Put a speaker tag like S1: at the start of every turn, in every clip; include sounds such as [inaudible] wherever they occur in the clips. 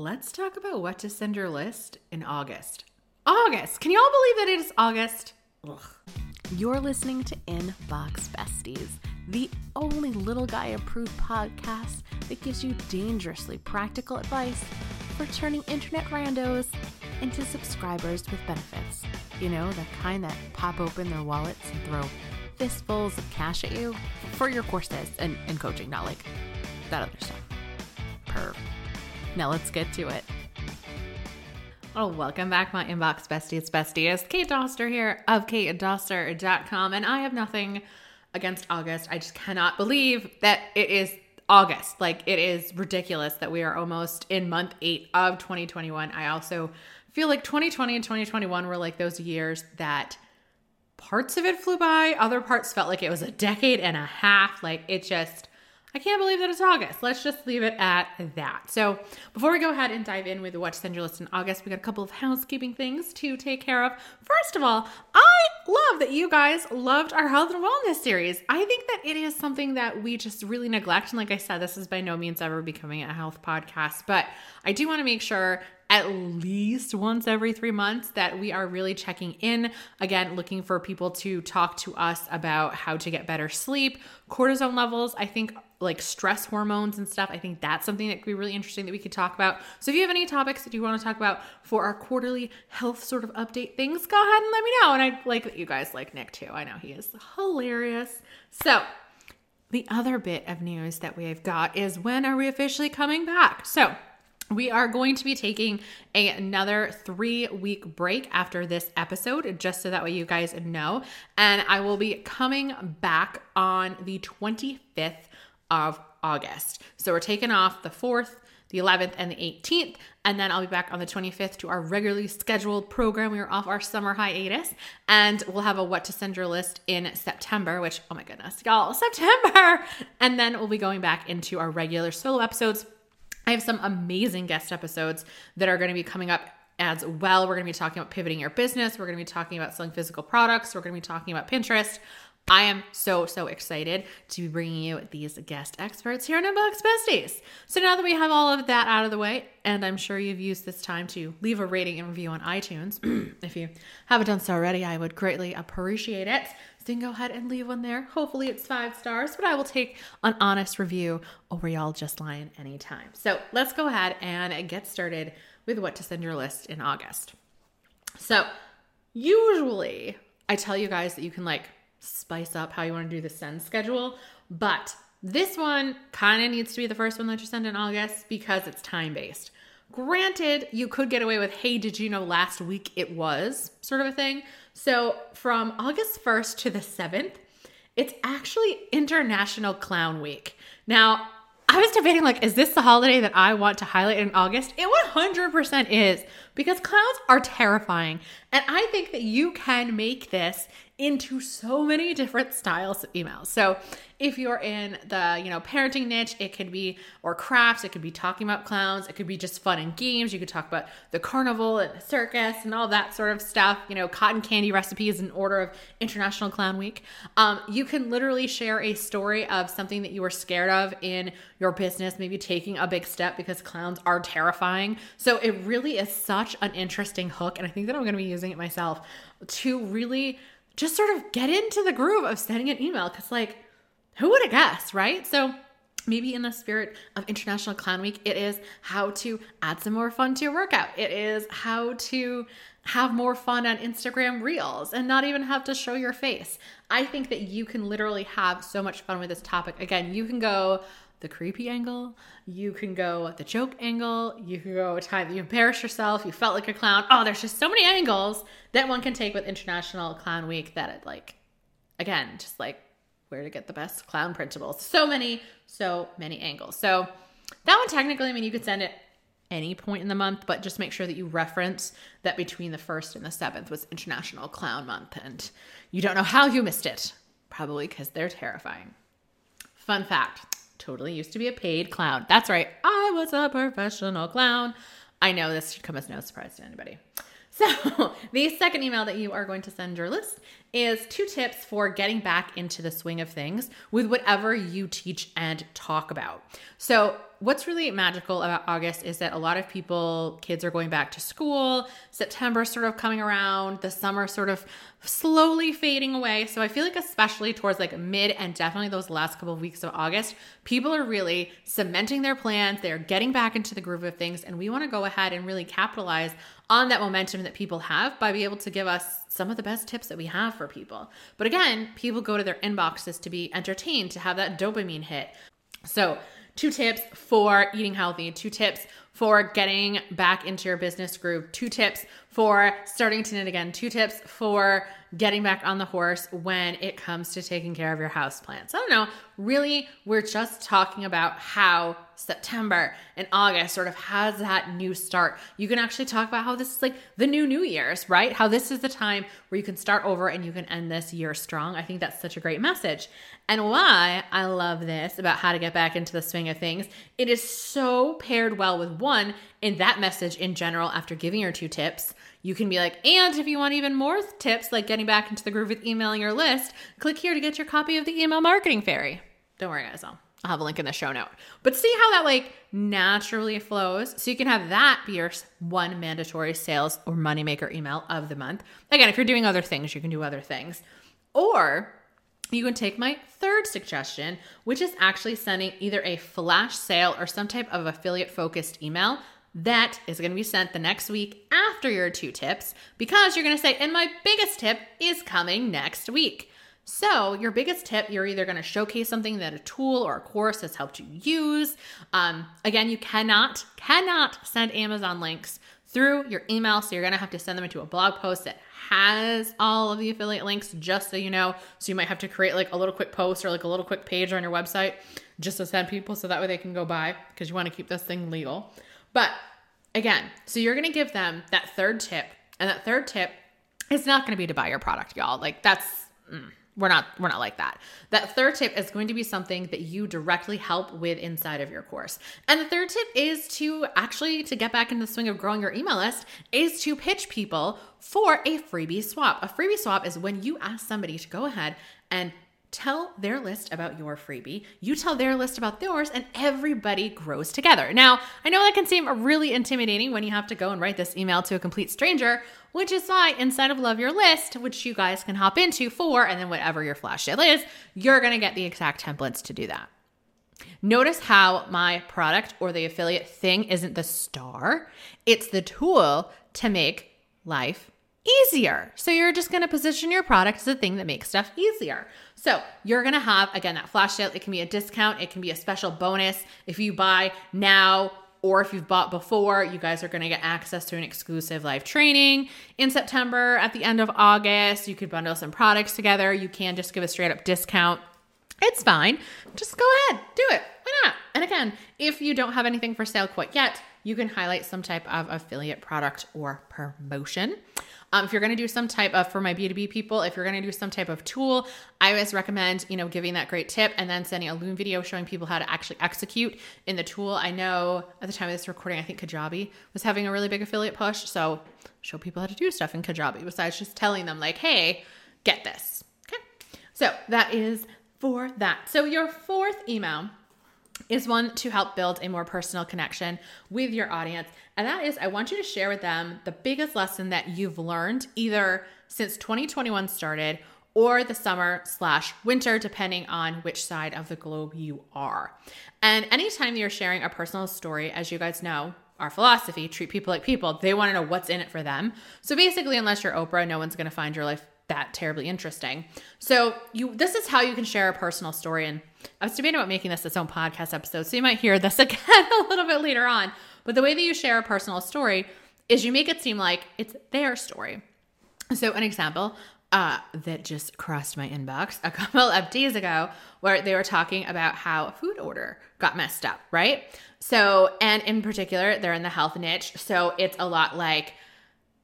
S1: let's talk about what to send your list in August. August! Can you all believe that it is August? Ugh.
S2: You're listening to Inbox Besties, the only little guy approved podcast that gives you dangerously practical advice for turning internet randos into subscribers with benefits. You know, the kind that pop open their wallets and throw fistfuls of cash at you for your courses and, and coaching, not like that other stuff. Perv. Now let's get to it.
S1: Oh, welcome back, my inbox besties, besties. Kate Doster here of katedoster.com, and I have nothing against August. I just cannot believe that it is August. Like, it is ridiculous that we are almost in month eight of 2021. I also feel like 2020 and 2021 were like those years that parts of it flew by, other parts felt like it was a decade and a half. Like, it just I can't believe that it's August. Let's just leave it at that. So, before we go ahead and dive in with the What to Send Your List in August, we got a couple of housekeeping things to take care of. First of all, I love that you guys loved our health and wellness series. I think that it is something that we just really neglect. And like I said, this is by no means ever becoming a health podcast, but I do want to make sure at least once every three months that we are really checking in. Again, looking for people to talk to us about how to get better sleep, cortisol levels. I think like stress hormones and stuff. I think that's something that could be really interesting that we could talk about. So if you have any topics that you want to talk about for our quarterly health sort of update things, go ahead and let me know. And I like that you guys like Nick too. I know he is hilarious. So the other bit of news that we have got is when are we officially coming back? So we are going to be taking a, another three week break after this episode, just so that way you guys know. And I will be coming back on the 25th of August. So we're taking off the 4th, the 11th, and the 18th. And then I'll be back on the 25th to our regularly scheduled program. We are off our summer hiatus. And we'll have a what to send your list in September, which, oh my goodness, y'all, [laughs] September. And then we'll be going back into our regular solo episodes. I have some amazing guest episodes that are going to be coming up as well. We're going to be talking about pivoting your business. We're going to be talking about selling physical products. We're going to be talking about Pinterest. I am so, so excited to be bringing you these guest experts here on Inbox Besties. So now that we have all of that out of the way, and I'm sure you've used this time to leave a rating and review on iTunes. [clears throat] if you haven't done so already, I would greatly appreciate it. So you can go ahead and leave one there. Hopefully it's five stars, but I will take an honest review over y'all just lying anytime. So let's go ahead and get started with what to send your list in August. So usually I tell you guys that you can like spice up how you want to do the send schedule. But this one kind of needs to be the first one that you send in August because it's time based. Granted, you could get away with, hey, did you know last week it was sort of a thing. So from August 1st to the 7th, it's actually International Clown Week. Now, I was debating, like, is this the holiday that I want to highlight in August? It 100% is because clowns are terrifying. And I think that you can make this into so many different styles of emails. So if you're in the, you know, parenting niche, it could be or crafts, it could be talking about clowns, it could be just fun and games. You could talk about the carnival and the circus and all that sort of stuff, you know, cotton candy recipes in order of International Clown Week. Um, you can literally share a story of something that you were scared of in your business, maybe taking a big step because clowns are terrifying. So it really is such an interesting hook. And I think that I'm going to be using it myself to really just sort of get into the groove of sending an email because, like, who would have guessed, right? So, maybe in the spirit of International Clown Week, it is how to add some more fun to your workout. It is how to have more fun on Instagram Reels and not even have to show your face. I think that you can literally have so much fun with this topic. Again, you can go the creepy angle, you can go the joke angle, you can go a time that you embarrassed yourself, you felt like a clown. Oh, there's just so many angles that one can take with International Clown Week that it like again, just like where to get the best clown principles. So many, so many angles. So that one technically, I mean, you could send it any point in the month, but just make sure that you reference that between the first and the seventh was International Clown Month, and you don't know how you missed it. Probably because they're terrifying. Fun fact totally used to be a paid clown. That's right, I was a professional clown. I know this should come as no surprise to anybody. So, [laughs] the second email that you are going to send your list is two tips for getting back into the swing of things with whatever you teach and talk about. So, what's really magical about August is that a lot of people, kids are going back to school, September sort of coming around, the summer sort of slowly fading away. So I feel like, especially towards like mid and definitely those last couple of weeks of August, people are really cementing their plans. They're getting back into the groove of things. And we want to go ahead and really capitalize on that momentum that people have by being able to give us some of the best tips that we have for people. But again, people go to their inboxes to be entertained, to have that dopamine hit. So, two tips for eating healthy, two tips for getting back into your business groove, two tips for starting to knit again, two tips for getting back on the horse when it comes to taking care of your house plants. I don't know. Really, we're just talking about how September and August sort of has that new start. You can actually talk about how this is like the new New Year's, right? How this is the time where you can start over and you can end this year strong. I think that's such a great message. And why I love this about how to get back into the swing of things, it is so paired well with one in that message in general after giving your two tips you can be like, and if you want even more tips, like getting back into the groove with emailing your list, click here to get your copy of the email marketing fairy. Don't worry, guys. I'll, I'll have a link in the show note. But see how that like naturally flows. So you can have that be your one mandatory sales or moneymaker email of the month. Again, if you're doing other things, you can do other things. Or you can take my third suggestion, which is actually sending either a flash sale or some type of affiliate focused email that is going to be sent the next week after your two tips because you're going to say, and my biggest tip is coming next week. So, your biggest tip, you're either going to showcase something that a tool or a course has helped you use. Um, again, you cannot, cannot send Amazon links through your email. So, you're going to have to send them into a blog post that has all of the affiliate links, just so you know. So, you might have to create like a little quick post or like a little quick page on your website just to send people so that way they can go buy because you want to keep this thing legal. But again, so you're going to give them that third tip, and that third tip is not going to be to buy your product, y'all. Like that's mm, we're not we're not like that. That third tip is going to be something that you directly help with inside of your course. And the third tip is to actually to get back into the swing of growing your email list is to pitch people for a freebie swap. A freebie swap is when you ask somebody to go ahead and tell their list about your freebie, you tell their list about yours, and everybody grows together. Now, I know that can seem really intimidating when you have to go and write this email to a complete stranger, which is why inside of Love Your List, which you guys can hop into for, and then whatever your flash sale is, you're gonna get the exact templates to do that. Notice how my product or the affiliate thing isn't the star, it's the tool to make life easier. So you're just going to position your product as a thing that makes stuff easier. So you're going to have, again, that flash sale. It can be a discount, it can be a special bonus. If you buy now, or if you've bought before, you guys are going to get access to an exclusive live training in September at the end of August. You could bundle some products together. You can just give a straight up discount. It's fine. Just go ahead, do it. Why not? And again, if you don't have anything for sale quite yet, you can highlight some type of affiliate product or promotion. Um, if you're going to do some type of, for my B2B people, if you're going to do some type of tool, I always recommend, you know, giving that great tip and then sending a Loom video showing people how to actually execute in the tool. I know at the time of this recording, I think Kajabi was having a really big affiliate push. So show people how to do stuff in Kajabi besides just telling them, like, hey, get this. Okay. So that is for that. So your fourth email is one to help build a more personal connection with your audience. And that is, I want you to share with them the biggest lesson that you've learned either since 2021 started or the summer slash winter, depending on which side of the globe you are. And anytime you're sharing a personal story, as you guys know, our philosophy, treat people like people, they want to know what's in it for them. So basically, unless you're Oprah, no one's going to find your life that terribly interesting. So you this is how you can share a personal story and I was debating about making this its own podcast episode. So you might hear this [laughs] again a little bit later on. But the way that you share a personal story is you make it seem like it's their story. So an example uh, that just crossed my inbox a [laughs] couple of days ago where they were talking about how a food order got messed up, right? So, and in particular, they're in the health niche. So it's a lot like,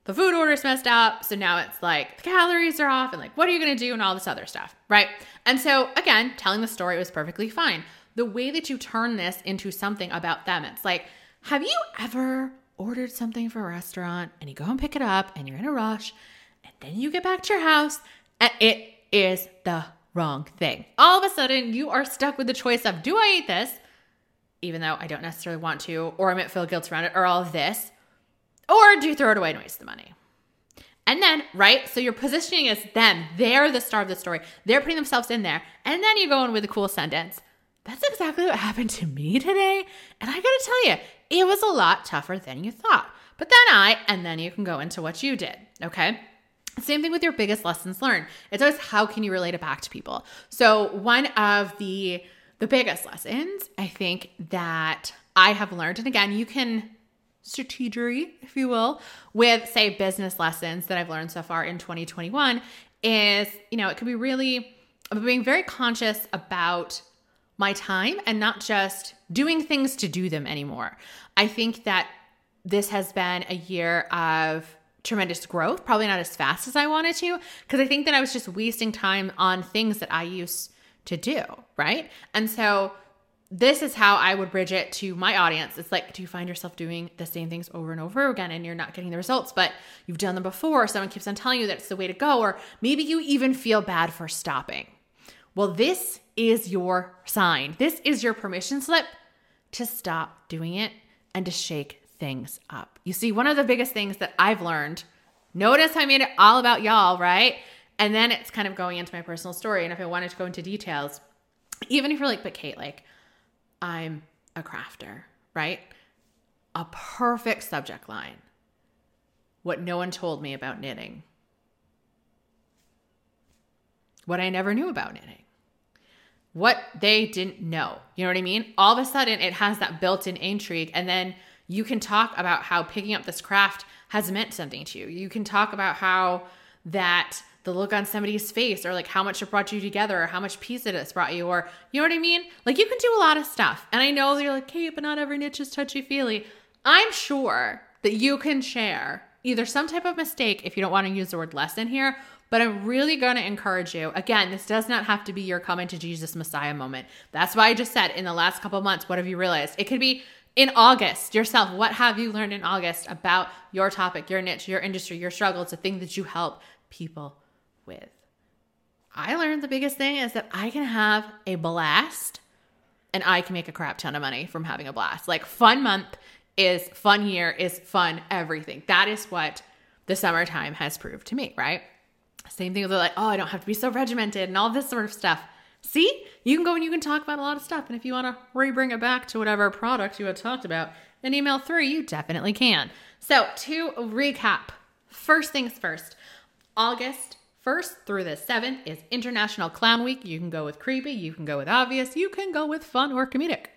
S1: the food order's messed up. So now it's like the calories are off and like, what are you going to do and all this other stuff, right? And so again, telling the story was perfectly fine. The way that you turn this into something about them, it's like, have you ever ordered something for a restaurant and you go and pick it up and you're in a rush and then you get back to your house and it is the wrong thing? All of a sudden, you are stuck with the choice of do I eat this even though I don't necessarily want to, or I might feel guilt around it, or all of this? Or do you throw it away and waste the money? And then, right? So you're positioning as them. They're the star of the story. They're putting themselves in there. And then you go in with a cool sentence. That's exactly what happened to me today. And I gotta tell you, it was a lot tougher than you thought. But then I, and then you can go into what you did. Okay. Same thing with your biggest lessons learned. It's always how can you relate it back to people. So one of the the biggest lessons I think that I have learned, and again, you can strategery, if you will, with say business lessons that I've learned so far in 2021 is, you know, it could be really being very conscious about my time and not just doing things to do them anymore. I think that this has been a year of tremendous growth, probably not as fast as I wanted to, because I think that I was just wasting time on things that I used to do, right? And so this is how I would bridge it to my audience. It's like, do you find yourself doing the same things over and over again and you're not getting the results, but you've done them before? Someone keeps on telling you that it's the way to go, or maybe you even feel bad for stopping. Well, this is your sign. This is your permission slip to stop doing it and to shake things up. You see, one of the biggest things that I've learned, notice I made it all about y'all, right? And then it's kind of going into my personal story. And if I wanted to go into details, even if you're like, but Kate, like, I'm a crafter, right? A perfect subject line. What no one told me about knitting. What I never knew about knitting. What they didn't know. You know what I mean? All of a sudden, it has that built in intrigue. And then you can talk about how picking up this craft has meant something to you. You can talk about how that the look on somebody's face or like how much it brought you together or how much peace it has brought you or you know what I mean? Like you can do a lot of stuff. And I know you're like, Kate, but not every niche is touchy feely. I'm sure that you can share either some type of mistake if you don't want to use the word lesson here, but I'm really going to encourage you. Again, this does not have to be your coming to Jesus Messiah moment. That's why I just said in the last couple months, what have you realized? It could be in August yourself. What have you learned in August about your topic, your niche, your industry, your struggles, the thing that you help people with. I learned the biggest thing is that I can have a blast and I can make a crap ton of money from having a blast. Like fun month is fun year is fun everything. That is what the summertime has proved to me, right? Same thing with like, oh, I don't have to be so regimented and all this sort of stuff. See, you can go and you can talk about a lot of stuff. And if you want to re-bring it back to whatever product you had talked about in email three, you definitely can. So to recap, first things first, August 1st through the 7th is International Clown Week. You can go with creepy, you can go with obvious, you can go with fun or comedic.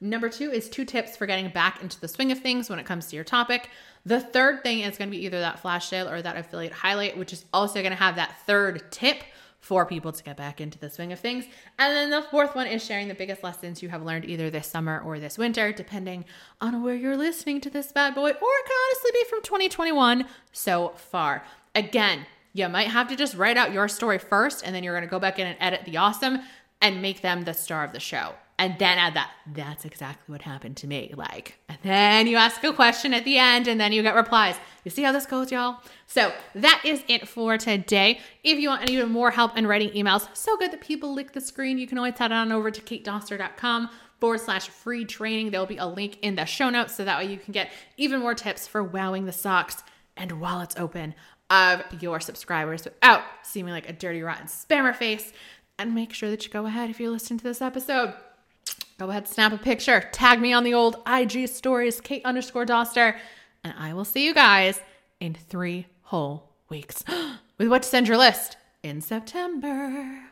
S1: Number two is two tips for getting back into the swing of things when it comes to your topic. The third thing is going to be either that flash sale or that affiliate highlight, which is also going to have that third tip for people to get back into the swing of things. And then the fourth one is sharing the biggest lessons you have learned either this summer or this winter, depending on where you're listening to this bad boy, or it can honestly be from 2021 so far. Again, you might have to just write out your story first, and then you're going to go back in and edit the awesome and make them the star of the show. And then add that. That's exactly what happened to me. Like, and then you ask a question at the end, and then you get replies. You see how this goes, y'all? So that is it for today. If you want any more help in writing emails, so good that people lick the screen, you can always head on over to katedoster.com forward slash free training. There'll be a link in the show notes so that way you can get even more tips for wowing the socks and while it's open of your subscribers without seeming like a dirty, rotten spammer face. And make sure that you go ahead if you listen to this episode. Go ahead, snap a picture, tag me on the old IG stories, Kate underscore Doster, and I will see you guys in three whole weeks [gasps] with what to send your list in September.